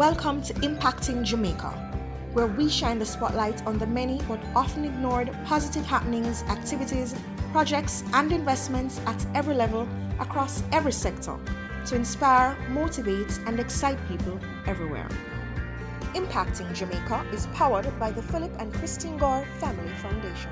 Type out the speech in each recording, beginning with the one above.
Welcome to Impacting Jamaica, where we shine the spotlight on the many but often ignored positive happenings, activities, projects, and investments at every level across every sector to inspire, motivate, and excite people everywhere. Impacting Jamaica is powered by the Philip and Christine Gore Family Foundation.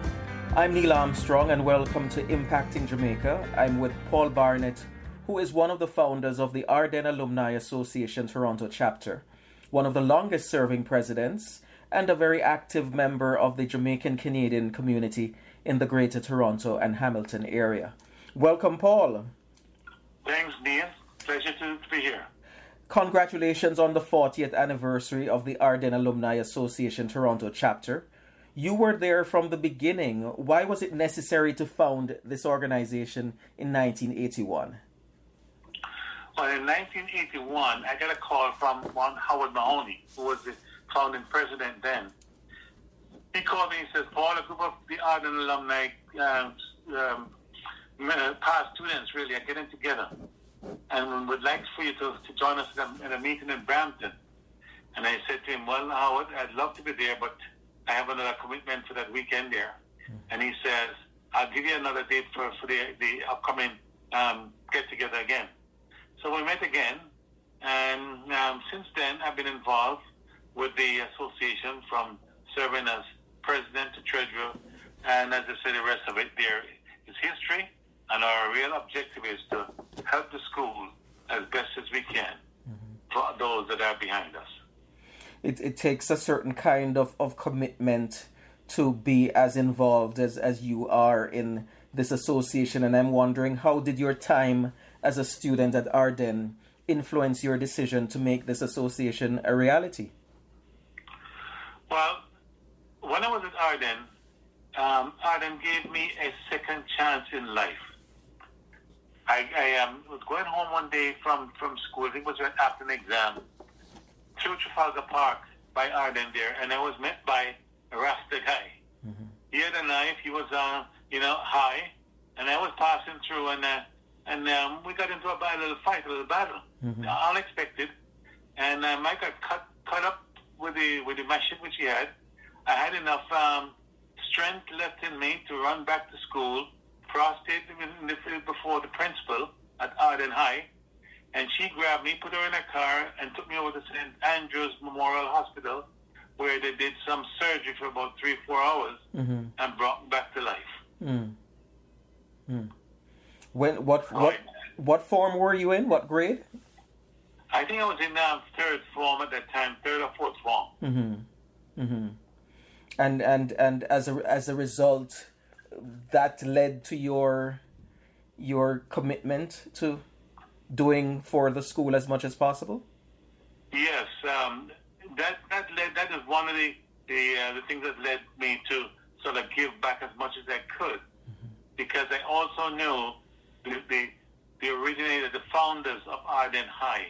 I'm Neil Armstrong, and welcome to Impacting Jamaica. I'm with Paul Barnett, who is one of the founders of the Ardenne Alumni Association Toronto chapter, one of the longest serving presidents, and a very active member of the Jamaican Canadian community in the Greater Toronto and Hamilton area. Welcome, Paul. Thanks, Dean. Pleasure to, be here. Congratulations on the 40th anniversary of the Ardenne Alumni Association Toronto chapter. You were there from the beginning. Why was it necessary to found this organization in 1981? Well, in 1981, I got a call from one Howard Mahoney, who was the founding president then. He called me and says, Paul, a group of the Ardenne alumni, um, um, past students really, are getting together and would like for you to, to join us in a, in a meeting in Brampton. And I said to him, well, Howard, I'd love to be there, but I have another commitment for that weekend there. Mm-hmm. And he says, I'll give you another date for, for the, the upcoming um, get together again. So we met again. And um, since then, I've been involved with the association from serving as president to treasurer. And as I said, the rest of it there is history. And our real objective is to help the school as best as we can mm-hmm. for those that are behind us. It, it takes a certain kind of, of commitment to be as involved as, as you are in this association. And I'm wondering, how did your time as a student at Ardenne influence your decision to make this association a reality? Well, when I was at Ardenne, um, Ardenne gave me a second chance in life. I, I um, was going home one day from, from school, I think it was after an exam, through Trafalgar Park by Ardenne there, and I was met by a Rasta guy. Mm-hmm. He had a knife, he was, uh, you know, high, and I was passing through, and uh, and um, we got into a, a little fight, a little battle, mm-hmm. uh, unexpected, and um, I got cut cut up with the with the machine which he had. I had enough um, strength left in me to run back to school, prostrate in the field before the principal at Ardenne High, and she grabbed me, put her in a car, and took me over to St. Andrew's Memorial Hospital, where they did some surgery for about three, four hours, mm-hmm. and brought me back to life. Mm. Mm. When what what what form were you in? What grade? I think I was in um, third form at that time, third or fourth form. Mm-hmm. Mm-hmm. And and and as a as a result, that led to your your commitment to doing for the school as much as possible. Yes, um, that that led that is one of the the uh, the things that led me to sort of give back as much as I could, mm-hmm. because I also knew the, the, the originator, the founders of Ardenne High,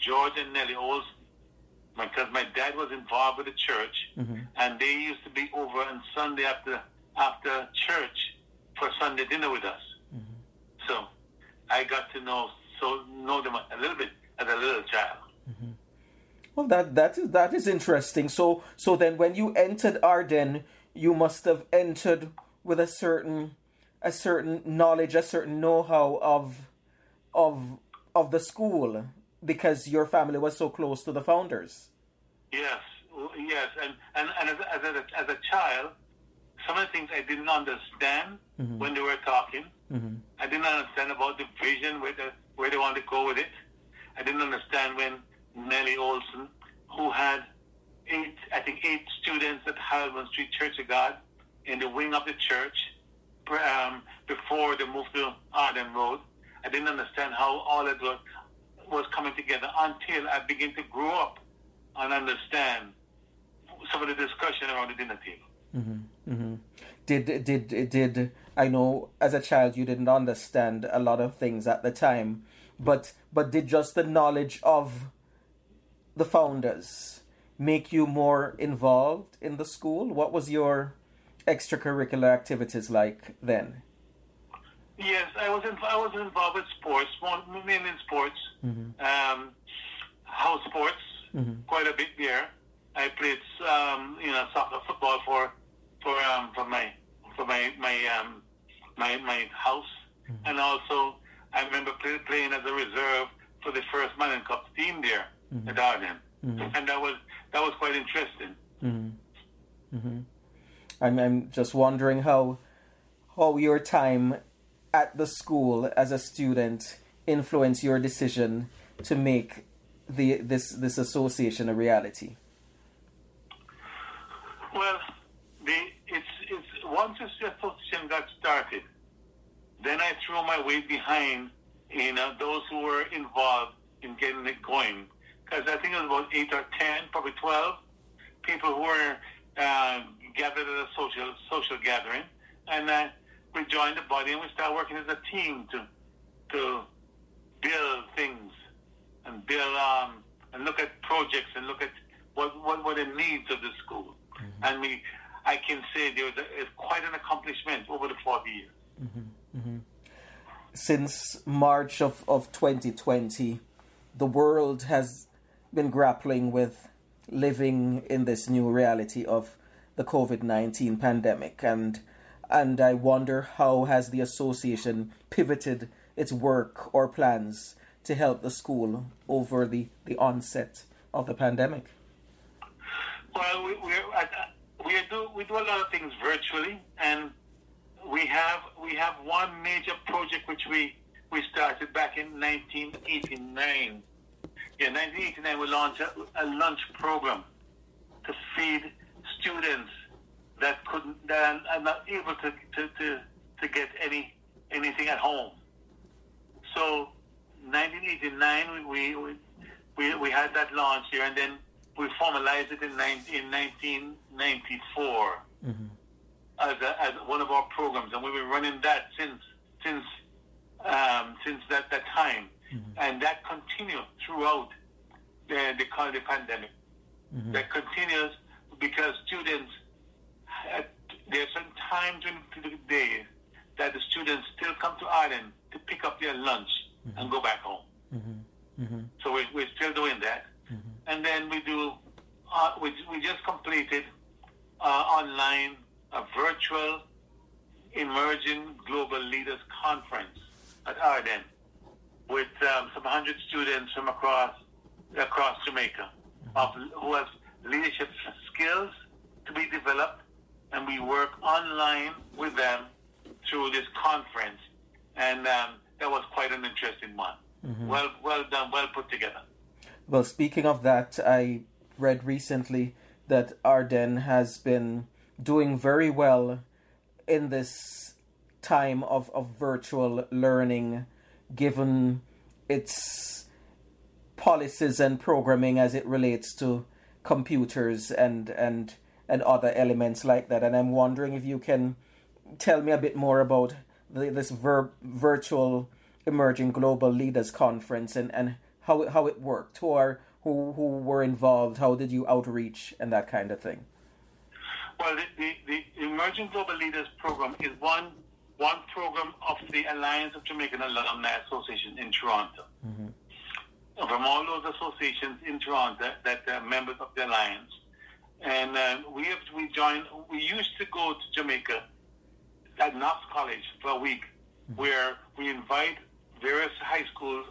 George and Nellie Olson, because my dad was involved with the church, mm-hmm. and they used to be over on Sunday after after church for Sunday dinner with us. Mm-hmm. So I got to know so know them a little bit as a little child. Mm-hmm. Well, that that is that is interesting. So so then, when you entered Ardenne, you must have entered with a certain a certain knowledge, a certain know-how of of of the school because your family was so close to the founders. Yes, yes, and and, and as, as, a, as a child, some of the things I didn't understand mm-hmm. when they were talking. Mm-hmm. I didn't understand about the vision where the, where they want to go with it. I didn't understand when Nellie Olson, who had eight, I think eight students at Halman Street Church of God in the wing of the church, um, before they moved to Ardenne Road. I didn't understand how all of it was coming together until I began to grow up and understand some of the discussion around the dinner table. Mm-hmm, mm-hmm. Did did did I know as a child you didn't understand a lot of things at the time, but but did just the knowledge of the founders make you more involved in the school? What was your extracurricular activities like then? Yes, I was in, I was involved with sports, mainly in sports, mm-hmm. um, house sports, mm-hmm. quite a bit there. I played, um, you know, soccer, football for for um, for my for my my um, my my house, mm-hmm. and also I remember play, playing as a reserve for the first Manning Cup team there mm-hmm. at Ardenne, mm-hmm. and that was that was quite interesting. I'm I'm just wondering how how your time at the school as a student influenced your decision to make the this this association a reality. Well, the it's it's once this association got started, then I threw my weight behind you know those who were involved in getting it going because I think it was about eight or ten, probably twelve people who were uh, gathered at a social social gathering, and uh, we joined the body and we started working as a team to to build things and build um, and look at projects and look at what what were the needs of the school. Mm-hmm. And we, I can say there was a, quite an accomplishment over the forty years. Mm-hmm. Mm-hmm. Since March of, of 2020, the world has been grappling with living in this new reality of the COVID 19 pandemic. And, and I wonder how has the association pivoted its work or plans to help the school over the, the onset of the pandemic? Well, we, we, we, do, we do a lot of things virtually, and we have we have one major project which we, we started back in 1989 in 1989, we launched a, a lunch program to feed students that couldn't, that are not able to, to, to, to get any anything at home. So, 1989, we, we, we, we had that launch here, and then we formalized it in, 19, in 1994 mm-hmm. as, a, as one of our programs, and we've been running that since since um, since that, that time. Mm-hmm. And that continues throughout the, the, the pandemic. Mm-hmm. That continues because students, there are some times during the day that the students still come to Ardenne to pick up their lunch mm-hmm. and go back home. Mm-hmm. mm-hmm. So we, we're still doing that. Mm-hmm. And then we do, uh, we, we just completed uh, online a virtual emerging global leaders conference at Ardenne um, some hundred students from across across Jamaica of who have leadership skills to be developed, and we work online with them through this conference, and um, that was quite an interesting one. Mm-hmm. Well, well done, well put together. Well, speaking of that, I read recently that Ardenne has been doing very well in this time of, of virtual learning, given its policies and programming as it relates to computers and and and other elements like that. And I'm wondering if you can tell me a bit more about the, this ver- virtual emerging global leaders conference and, and how it, how it worked, who are who who were involved, how did you outreach and that kind of thing. Well, the, the, the Emerging Global Leaders Program is one one program of the Alliance of Jamaican Alumni Association in Toronto. Mm-hmm. From all those associations in Toronto that are members of the Alliance. And uh, we have we joined. We used to go to Jamaica at Knox College for a week, mm-hmm. where we invite various high schools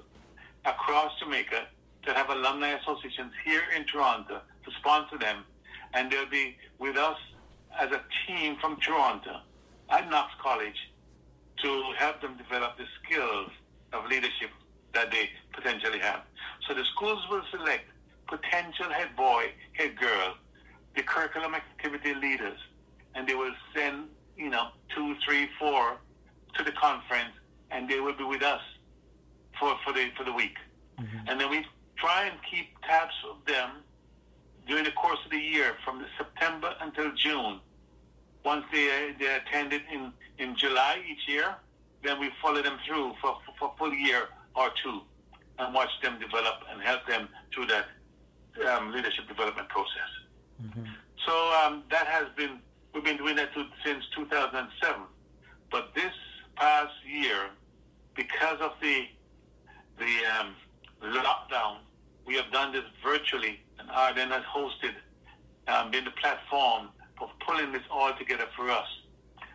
across Jamaica to have alumni associations here in Toronto to sponsor them, and they'll be with us as a team from Toronto at Knox College to help them develop the skills of leadership that they potentially have. So the schools will select potential head boy, head girl, the curriculum activity leaders, and they will send, you know, two, three, four to the conference, and they will be with us for, for the for the week. Mm-hmm. And then we try and keep tabs of them during the course of the year, from the September until June. Once they they attended in July each year, then we follow them through for, for, for full year or two and watch them develop and help them through that um, leadership development process. Mm-hmm. So um, that has been, we've been doing that to, since 2007. But this past year, because of the, the um, lockdown, we have done this virtually and Ardenne has hosted, um, been the platform for pulling this all together for us,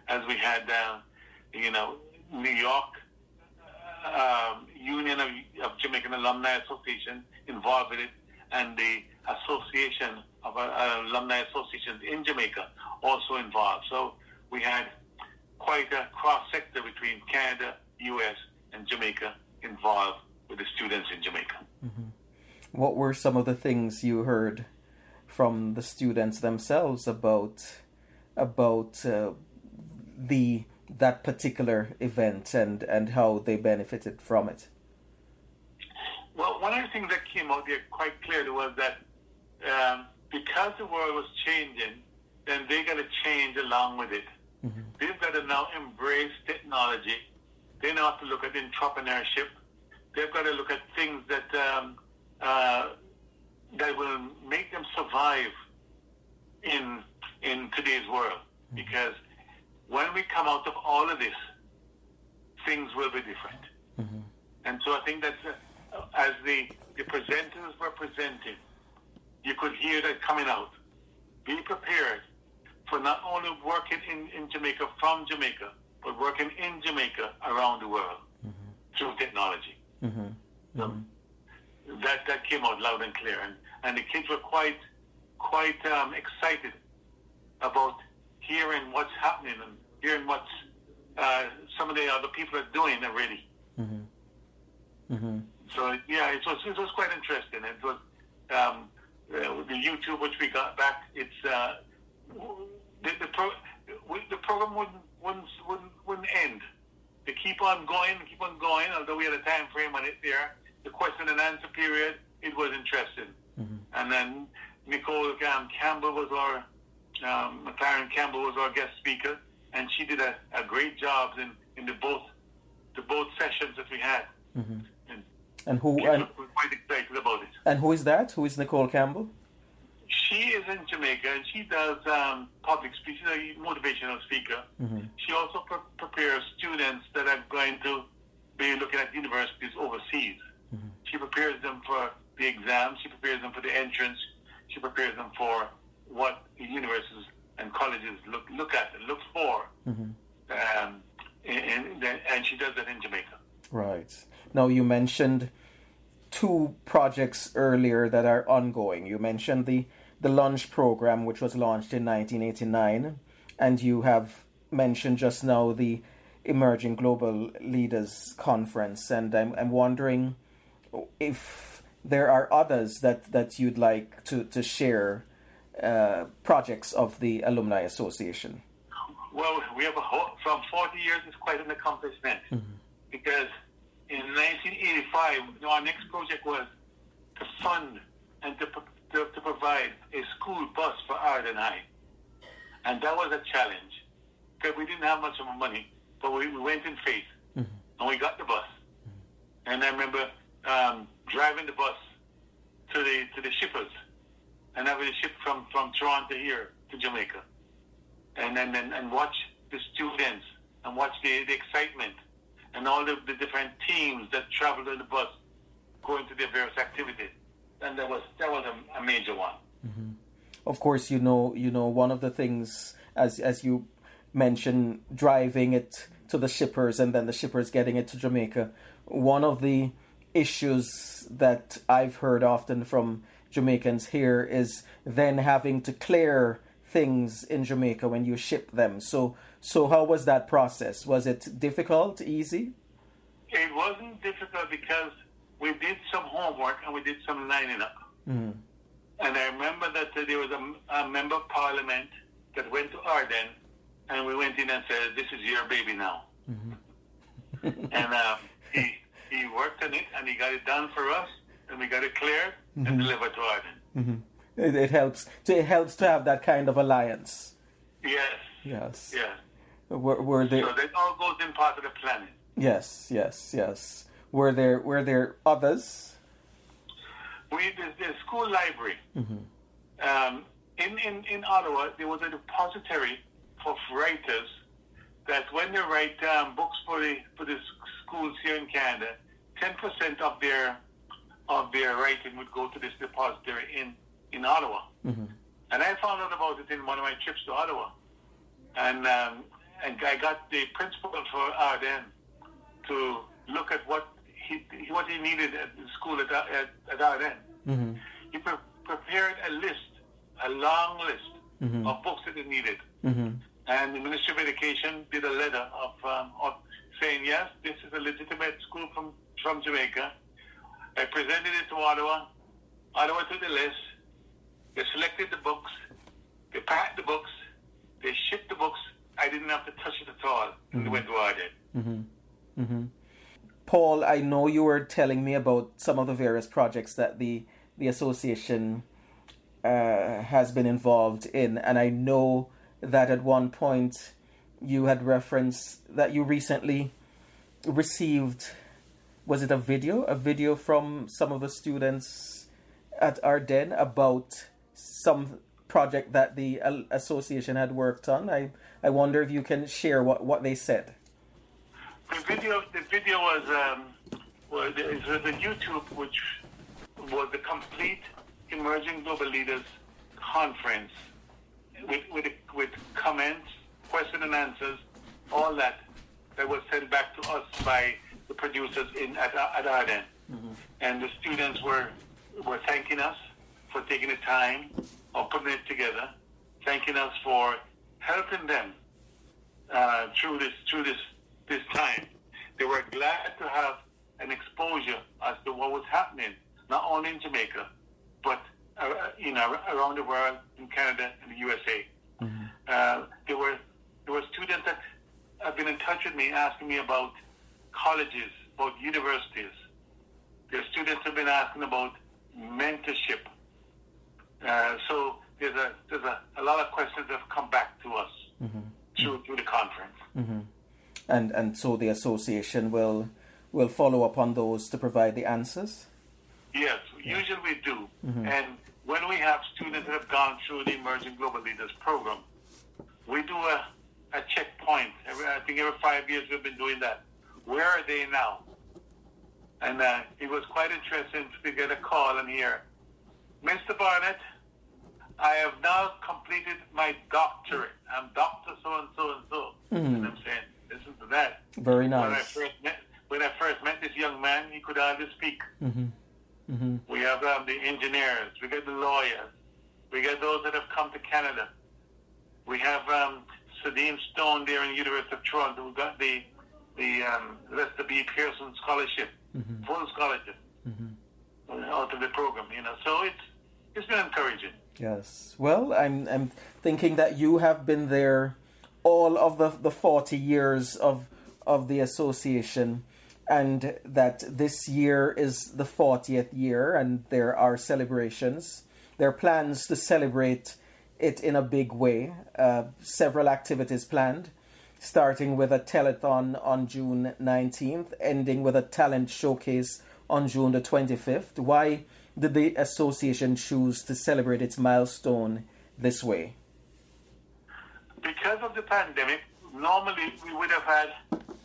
as we had, uh, you know, New York um, Union of, of, Jamaican Alumni Association involved with it, and the Association of uh, Alumni Associations in Jamaica also involved. So we had quite a cross sector between Canada, U.S., and Jamaica involved with the students in Jamaica. Mm-hmm. What were some of the things you heard from the students themselves about about uh, the that particular event and, and how they benefited from it? Well, one of the things that came out there quite clearly was that um, because the world was changing, then they got to change along with it. Mm-hmm. They've got to now embrace technology. They now have to look at entrepreneurship. They've got to look at things that um, uh, that will make them survive in in today's world. Mm-hmm. Because when we come out of all of this, things will be different. Mm-hmm. And so I think that uh, as the, the presenters were presenting, you could hear that coming out. Be prepared for not only working in, in Jamaica from Jamaica, but working in Jamaica around the world mm-hmm. through technology. Mm-hmm. So mm-hmm. that that came out loud and clear, and, and the kids were quite quite um, excited about hearing what's happening and hearing what uh, some of the other people are doing already. Mm-hmm. Mm-hmm. So yeah, it was it was quite interesting. It was um, uh, the YouTube which we got back. It's uh, the the, pro- the program wouldn't, wouldn't wouldn't wouldn't end. They keep on going, keep on going. Although we had a time frame on it there, the question and answer period, it was interesting. Mm-hmm. And then Nicole um, Campbell was our um, McLaren Campbell was our guest speaker, and she did a, a great job in, in the both the both sessions that we had. Mm-hmm. And, and who? And, we're quite excited about it. And who is that? Who is Nicole Campbell? She is in Jamaica, and she does um, public. She's a motivational speaker. Mm-hmm. She also pre- prepares students that are going to be looking at universities overseas. Mm-hmm. She prepares them for the exams. She prepares them for the entrance. She prepares them for what the universities and colleges look look at and look for. Mm-hmm. Um, and, and she does that in Jamaica. Right. Now you mentioned two projects earlier that are ongoing. You mentioned the the lunch program, which was launched in 1989, and you have mentioned just now the Emerging Global Leaders Conference, and I'm, I'm wondering if there are others that, that you'd like to, to share uh, projects of the Alumni Association? Well, we have a whole, from 40 years is quite an accomplishment mm-hmm. because in 1985, our next project was to fund and to, to, to provide a school bus for Ardenne High. And that was a challenge because we didn't have much of money, but we, we went in faith mm-hmm. and we got the bus. Mm-hmm. And I remember um, driving the bus to the to the shippers and having a ship from, from Toronto here to Jamaica. And then and, and watch the students and watch the, the excitement and all the, the different teams that traveled on the bus going to their various activities. And that was that was a, a major one. Mm-hmm. Of course, you know you know one of the things as as you mentioned driving it to the shippers and then the shippers getting it to Jamaica. One of the issues that I've heard often from Jamaicans here is then having to clear things in Jamaica when you ship them. So, so how was that process? Was it difficult, easy? It wasn't difficult because we did some homework and we did some lining up. Mm-hmm. And I remember that there was a, a, member of parliament that went to Ardenne and we went in and said, This is your baby now. Mm-hmm. and uh, he, he worked on it and he got it done for us we got it cleared mm-hmm. and delivered to Ardenne. Mm-hmm. It, it, helps. To, it helps to have that kind of alliance. Yes. Yes. Yes. Were, were there? So that all goes in part of the planning. Yes. Yes. Yes. Were there? Were there others? We the, the school library. Mm-hmm. Um, in, in, in Ottawa, there was a depository for writers that when they write um, books for the for the schools here in Canada, ten percent of their of their writing would go to this depository in in Ottawa. Mm-hmm. And I found out about it in one of my trips to Ottawa. And, um, and I got the principal for Ardenne to look at what he, what he needed at the school at, at, at Ardenne. Mm-hmm. He pre- prepared a list, a long list mm-hmm. of books that he needed. Mm-hmm. And the Ministry of Education did a letter of, um, of saying, yes, this is a legitimate school from, from Jamaica. I presented it to Ottawa. Ottawa took the list. They selected the books. They packed the books. They shipped the books. I didn't have to touch it at all. Mm-hmm. They went to Ardenne. Mm-hmm. Mm-hmm. Paul, I know you were telling me about some of the various projects that the the association uh, has been involved in, and I know that at one point you had referenced that you recently received was it a video? A video from some of the students at Ardenne about some project that the association had worked on. I I wonder if you can share what what they said. The video the video was um was, was a YouTube which was the complete emerging global leaders conference with with, with comments question and answers all that that was sent back to us by the producers in at, at Ardenne. Mm-hmm. And the students were were thanking us for taking the time of putting it together, thanking us for helping them uh, through this through this this time. They were glad to have an exposure as to what was happening, not only in Jamaica, but uh, you know around the world, in Canada and the USA. Mm-hmm. Uh, there were there were students that have been in touch with me asking me about colleges, about universities. Their students have been asking about mentorship. Uh, so there's a there's a, a lot of questions that have come back to us mm-hmm. through through the conference. Mm-hmm. And and so the association will will follow up on those to provide the answers. Yes, yeah. usually we do. Mm-hmm. And when we have students that have gone through the Emerging Global Leaders program, we do a a checkpoint. Every, I think every five years we've been doing that. Where are they now? And uh, it was quite interesting to get a call and hear, Mr. Barnett, I have now completed my doctorate. I'm Doctor so and so and so. And I'm saying, listen to that. Very nice. When I first met, when I first met this young man, he could hardly speak. Mm-hmm. Mm-hmm. We have um, the engineers, we got the lawyers, we got those that have come to Canada. We have um, Sadeem Stone there in the University of Toronto who got the the um, Lester B. Pearson scholarship, mm-hmm. full scholarship mm-hmm. out of the program. You know, so it's it's been encouraging. Yes. Well, I'm I'm thinking that you have been there all of the the forty years of of the association and that this year is the 40th year and there are celebrations. There are plans to celebrate it in a big way. Uh, several activities planned, starting with a telethon on June 19th, ending with a talent showcase on June the 25th. Why did the association choose to celebrate its milestone this way? Because of the pandemic, normally we would have had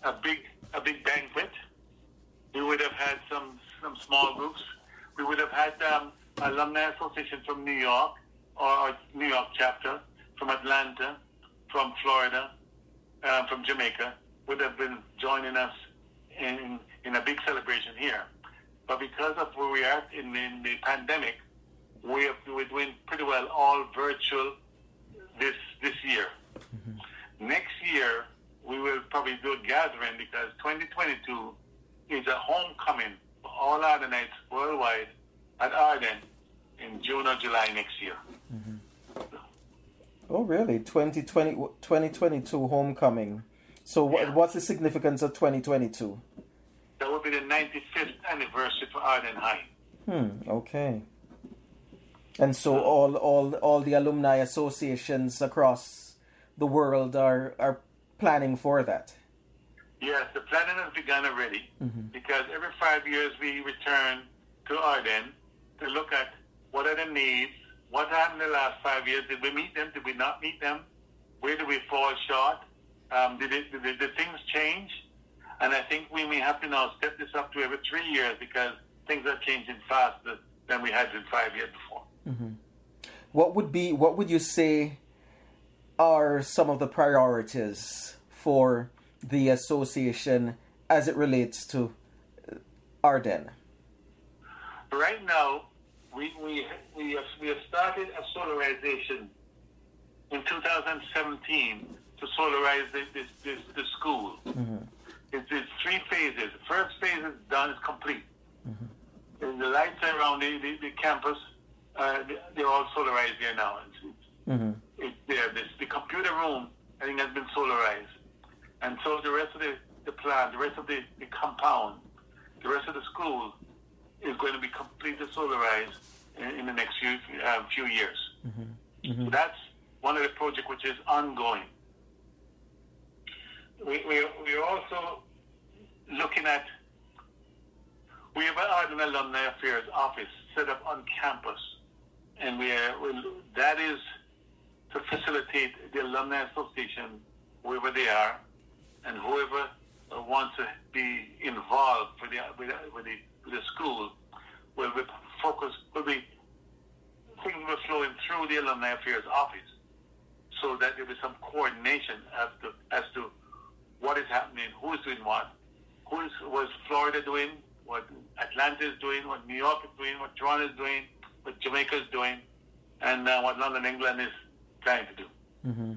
a big a big banquet. We would have had some some small groups. We would have had um, alumni association from New York or New York chapter, from Atlanta, from Florida, uh, from Jamaica, would have been joining us in, in a big celebration here. But because of where we are in, in the pandemic, we have, we're doing pretty well all virtual this this year. Mm-hmm. Next year, we will probably do a gathering because 2022 is a homecoming for all Ardennites worldwide at Ardenne in June or July next year. Oh, really? 2020, 2022 homecoming. So, yeah. what's the significance of 2022? That would be the 95th anniversary for Ardenne High. Hmm, okay. And so, all, all, all the alumni associations across the world are, are planning for that. Yes, the planning has begun already mm-hmm. because every five years we return to Ardenne to look at what are the needs, what happened in the last five years? Did we meet them? Did we not meet them? Where did we fall short? Um, did, it, did, did, did things change? And I think we may have to now step this up to every three years because things are changing faster than we had in five years before. Mm-hmm. what would be what would you say are some of the priorities for the association as it relates to Ardenne? Right now, we we we have, we have started a solarization in 2017 to solarize this this, this, the school. Mm-hmm. It's, it's, three phases. The first phase is done, it's complete. Mm-hmm. The lights around the, the, the campus, uh, they're all solarized there now. It's, mm-hmm. it's there. This, the computer room, I think, has been solarized. And so the rest of the, the plant, the rest of the, the compound, the rest of the school is going to be completely solarized in, in the next few uh, few years. Mm-hmm. Mm-hmm. So that's one of the projects which is ongoing. We, we, we're also looking at, we have an Alumni Affairs office set up on campus, and we are, that is to facilitate the Alumni Association wherever they are, and whoever wants to be involved with the, with the, with the, with the school will be focused, will be things were flowing through the Alumni Affairs office so that there be some coordination as to, as to what is happening, who is doing what, who is, what is Florida doing, what Atlanta is doing, what New York is doing, what Toronto is doing, what Jamaica is doing, and uh, what London, England is trying to do. Mm-hmm.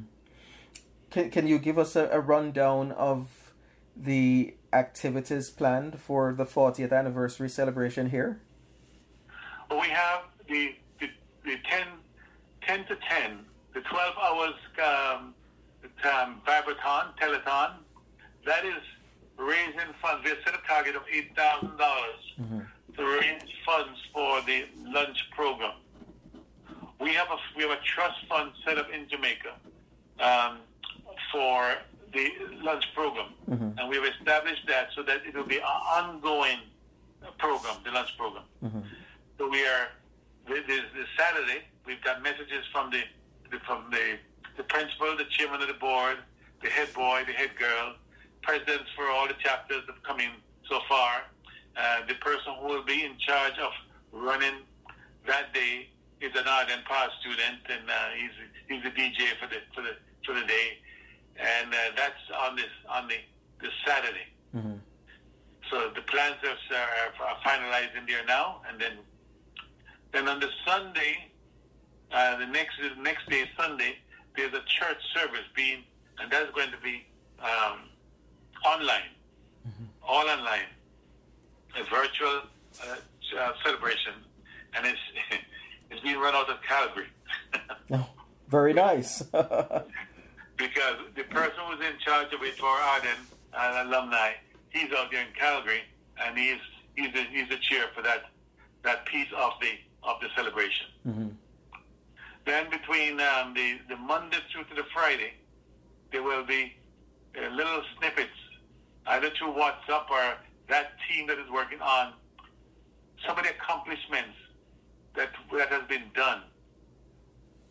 Can, can you give us a, a rundown of the activities planned for the 40th anniversary celebration here? Well, we have the, the, the 10, 10 to 10, the 12 hours um, um, Vibraton, Telethon. That is raising funds. They set a target of $8,000 mm-hmm. to raise funds for the lunch program. We have a, we have a trust fund set up in Jamaica. Um, for the lunch program. Mm-hmm. And we've established that so that it will be an ongoing program, the lunch program. Mm-hmm. So we are, this, this Saturday, we've got messages from the, the, from the, the principal, the chairman of the board, the head boy, the head girl, presidents for all the chapters that have come in so far. Uh, the person who will be in charge of running that day is an Ardenne Pass student, and uh, he's he's the DJ for the for the for the day and uh, that's on this on the this Saturday. Mm-hmm. So the plans are, are, are finalized in there now, and then then on the Sunday, uh, the next the next day Sunday, there's a church service being, and that's going to be um, online, mm-hmm. all online, a virtual uh, uh, celebration, and it's it's being run out of Calgary. oh, very nice. person who's in charge of it for Ardenne and alumni, he's out there in Calgary, and he's he's the, he's the chair for that that piece of the of the celebration. Mm-hmm. Then between um, the the Monday through to the Friday, there will be uh, little snippets, either through WhatsApp or that team that is working on some of the accomplishments that that has been done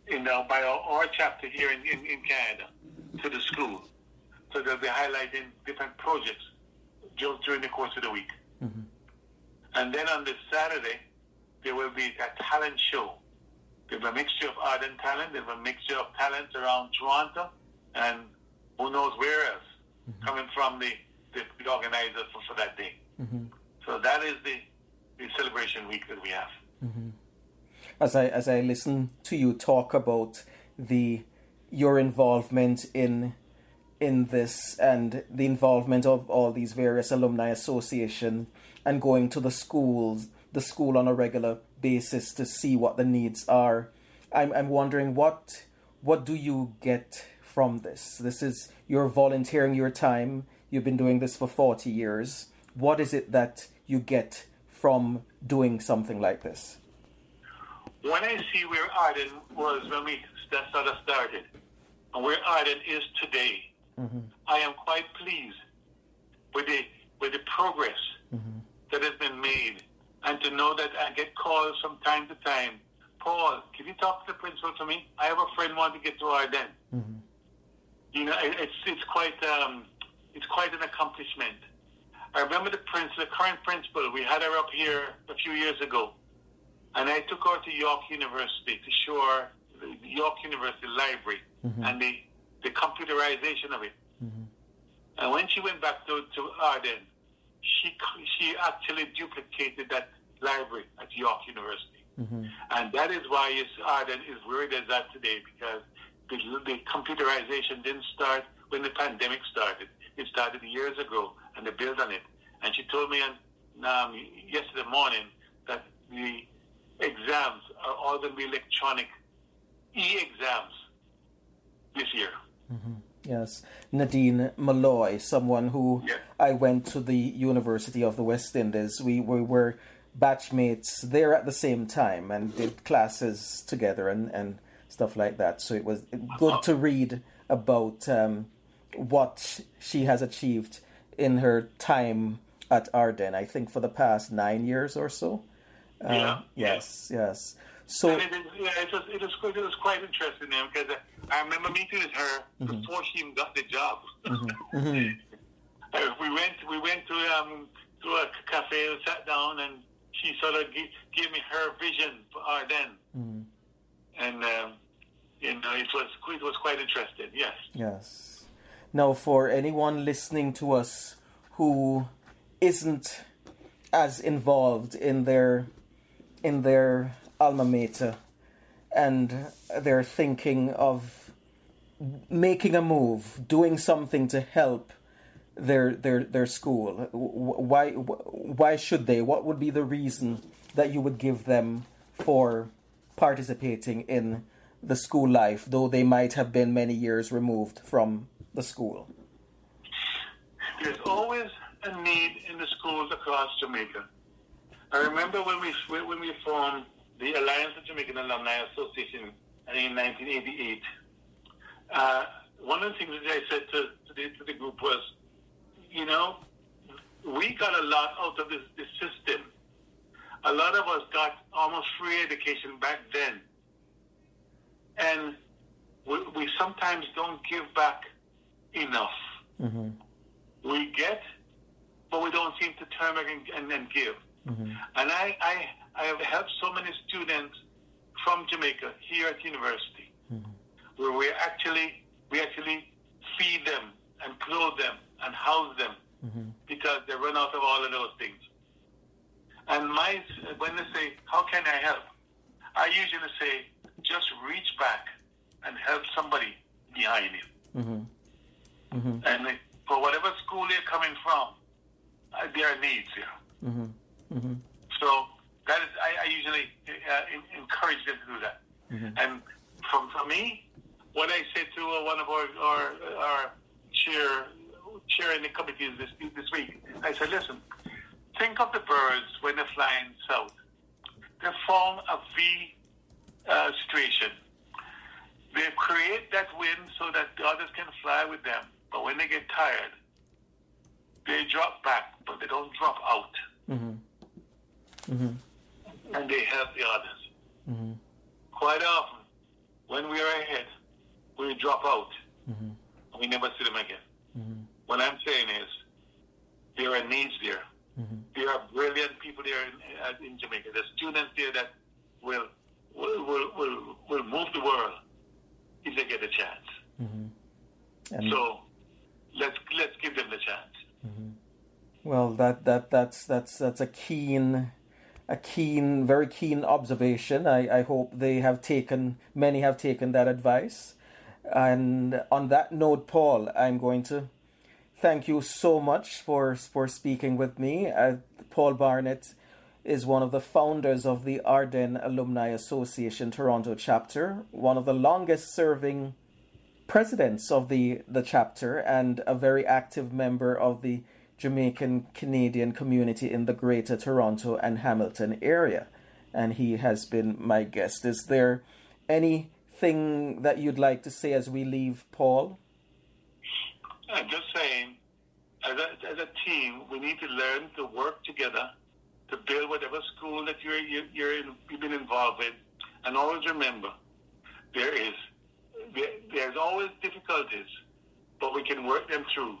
in the, by our, our chapter here in, in, in Canada to the school. So they'll be highlighting different projects just during the course of the week. Mm-hmm. And then on this Saturday, there will be a talent show. There's a mixture of art and talent. There's a mixture of talents around Toronto and who knows where else mm-hmm. coming from the, the, the organizers for, for that day. Mm-hmm. So that is the, the celebration week that we have. Mm-hmm. As I as I listen to you talk about the your involvement in in this and the involvement of all these various alumni association and going to the schools the school on a regular basis to see what the needs are. I'm i'm wondering what what do you get from this? This is you're volunteering your time. You've been doing this for 40 years. What is it that you get from doing something like this? When i see where ardenne was when we started and where Ardenne is today, mm-hmm. I am quite pleased with the with the progress mm-hmm. that has been made, and to know that I get calls from time to time. Paul, can you talk to the principal for me? I have a friend want to get to Ardenne. Mm-hmm. You know, it, it's it's quite um, it's quite an accomplishment. I remember the prince, the current principal. We had her up here a few years ago, and I took her to York University to show her York University Library mm-hmm. and the, the computerization of it. Mm-hmm. And when she went back to, to Ardenne, she, she actually duplicated that library at York University. Mm-hmm. And that is why Ardenne is where it is at today because the, the computerization didn't start when the pandemic started. It started years ago and they built on it. And she told me on, um, yesterday morning that the exams are all going to be electronic e-exams this year. Mm-hmm. Yes, Nadine Molloy, someone who yeah. I went to the University of the West Indies. We, we were batchmates there at the same time and did classes together and, and stuff like that. So it was good to read about um, what she has achieved in her time at Ardenne. I think for the past nine years or so. Uh, yeah. Yes. Yes. So it, is, yeah, it was it was quite, it was quite interesting then because I, remember meeting with her mm-hmm. before she even got the job. Mm-hmm. mm-hmm. uh, we went we went to um to a cafe and sat down and she sort of gave, gave me her vision for Ardenne. Mm-hmm. And um, you know it was it was quite interesting. Yes. Yes. Now, for anyone listening to us who isn't as involved in their in their alma mater and they're thinking of making a move, doing something to help their their their school. Why why should they? What would be the reason that you would give them for participating in the school life, though they might have been many years removed from the school? There's always a need in the schools across Jamaica. I remember when we when we formed the Alliance of Jamaican Alumni Association in 1988. Uh, one of the things that I said to, to, the, to the group was, you know, we got a lot out of this, this system. A lot of us got almost free education back then. And we, we sometimes don't give back enough. Mm-hmm. We get, but we don't seem to turn back and, and, and give. Mm-hmm. And I, I, I have helped so many students from Jamaica here at university, mm-hmm. where we actually we actually feed them and clothe them and house them mm-hmm. because they run out of all of those things. And my when they say, "How can I help?" I usually say, "Just reach back and help somebody behind you." Mm-hmm. Mm-hmm. And for whatever school they're coming from, uh, there are needs here. Mm-hmm. Mm-hmm. So that is, I, I usually uh, encourage them to do that. Mm-hmm. And from for me, what I said to uh, one of our our, our chair chair in the committees this this week, I said, listen, think of the birds when they're flying south. They form a V uh, situation. They create that wind so that the others can fly with them. But when they get tired, they drop back, but they don't drop out. Mm-hmm. Mm-hmm and they help the others. Mm-hmm. Quite often, when we are ahead, we drop out mm-hmm. and we never see them again. Mm-hmm. What I'm saying is, there are needs there. Mm-hmm. There are brilliant people there in, in Jamaica. There's students there that will will, will, will, will move the world if they get a chance. Mm-hmm. So let's let's give them the chance. Well, that that that's that's that's a keen a keen, very keen observation. I, I hope they have taken, many have taken that advice. And on that note, Paul, I'm going to thank you so much for, for speaking with me. Uh, Paul Barnett is one of the founders of the Ardenne Alumni Association Toronto chapter, one of the longest serving presidents of the, the chapter, and a very active member of the Jamaican Canadian community in the Greater Toronto and Hamilton area. And he has been my guest. Is there anything that you'd like to say as we leave, Paul? I'm just saying, as a, as a team, we need to learn to work together to build whatever school that you're, you're in, you've been involved with. And always remember, there is there, there's always difficulties, but we can work them through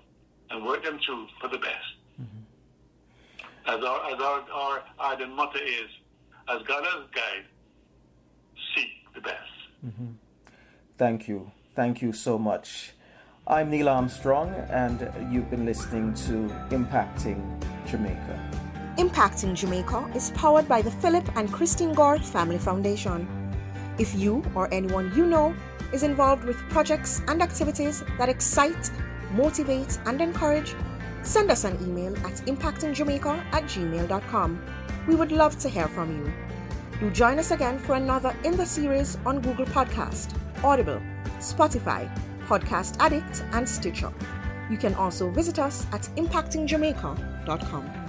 and work them through for the best. Mm-hmm. As our as our our Ardenne motto is, as God as guide, seek the best. Mm-hmm. Thank you. Thank you so much. I'm Neil Armstrong, and you've been listening to Impacting Jamaica. Impacting Jamaica is powered by the Philip and Christine Gore Family Foundation. If you or anyone you know is involved with projects and activities that excite, motivate, and encourage, send us an email at impactingjamaica at gmail.com. We would love to hear from you. Do join us again for another in the series on Google Podcast, Audible, Spotify, Podcast Addict, and Stitcher. You can also visit us at impactingjamaica.com.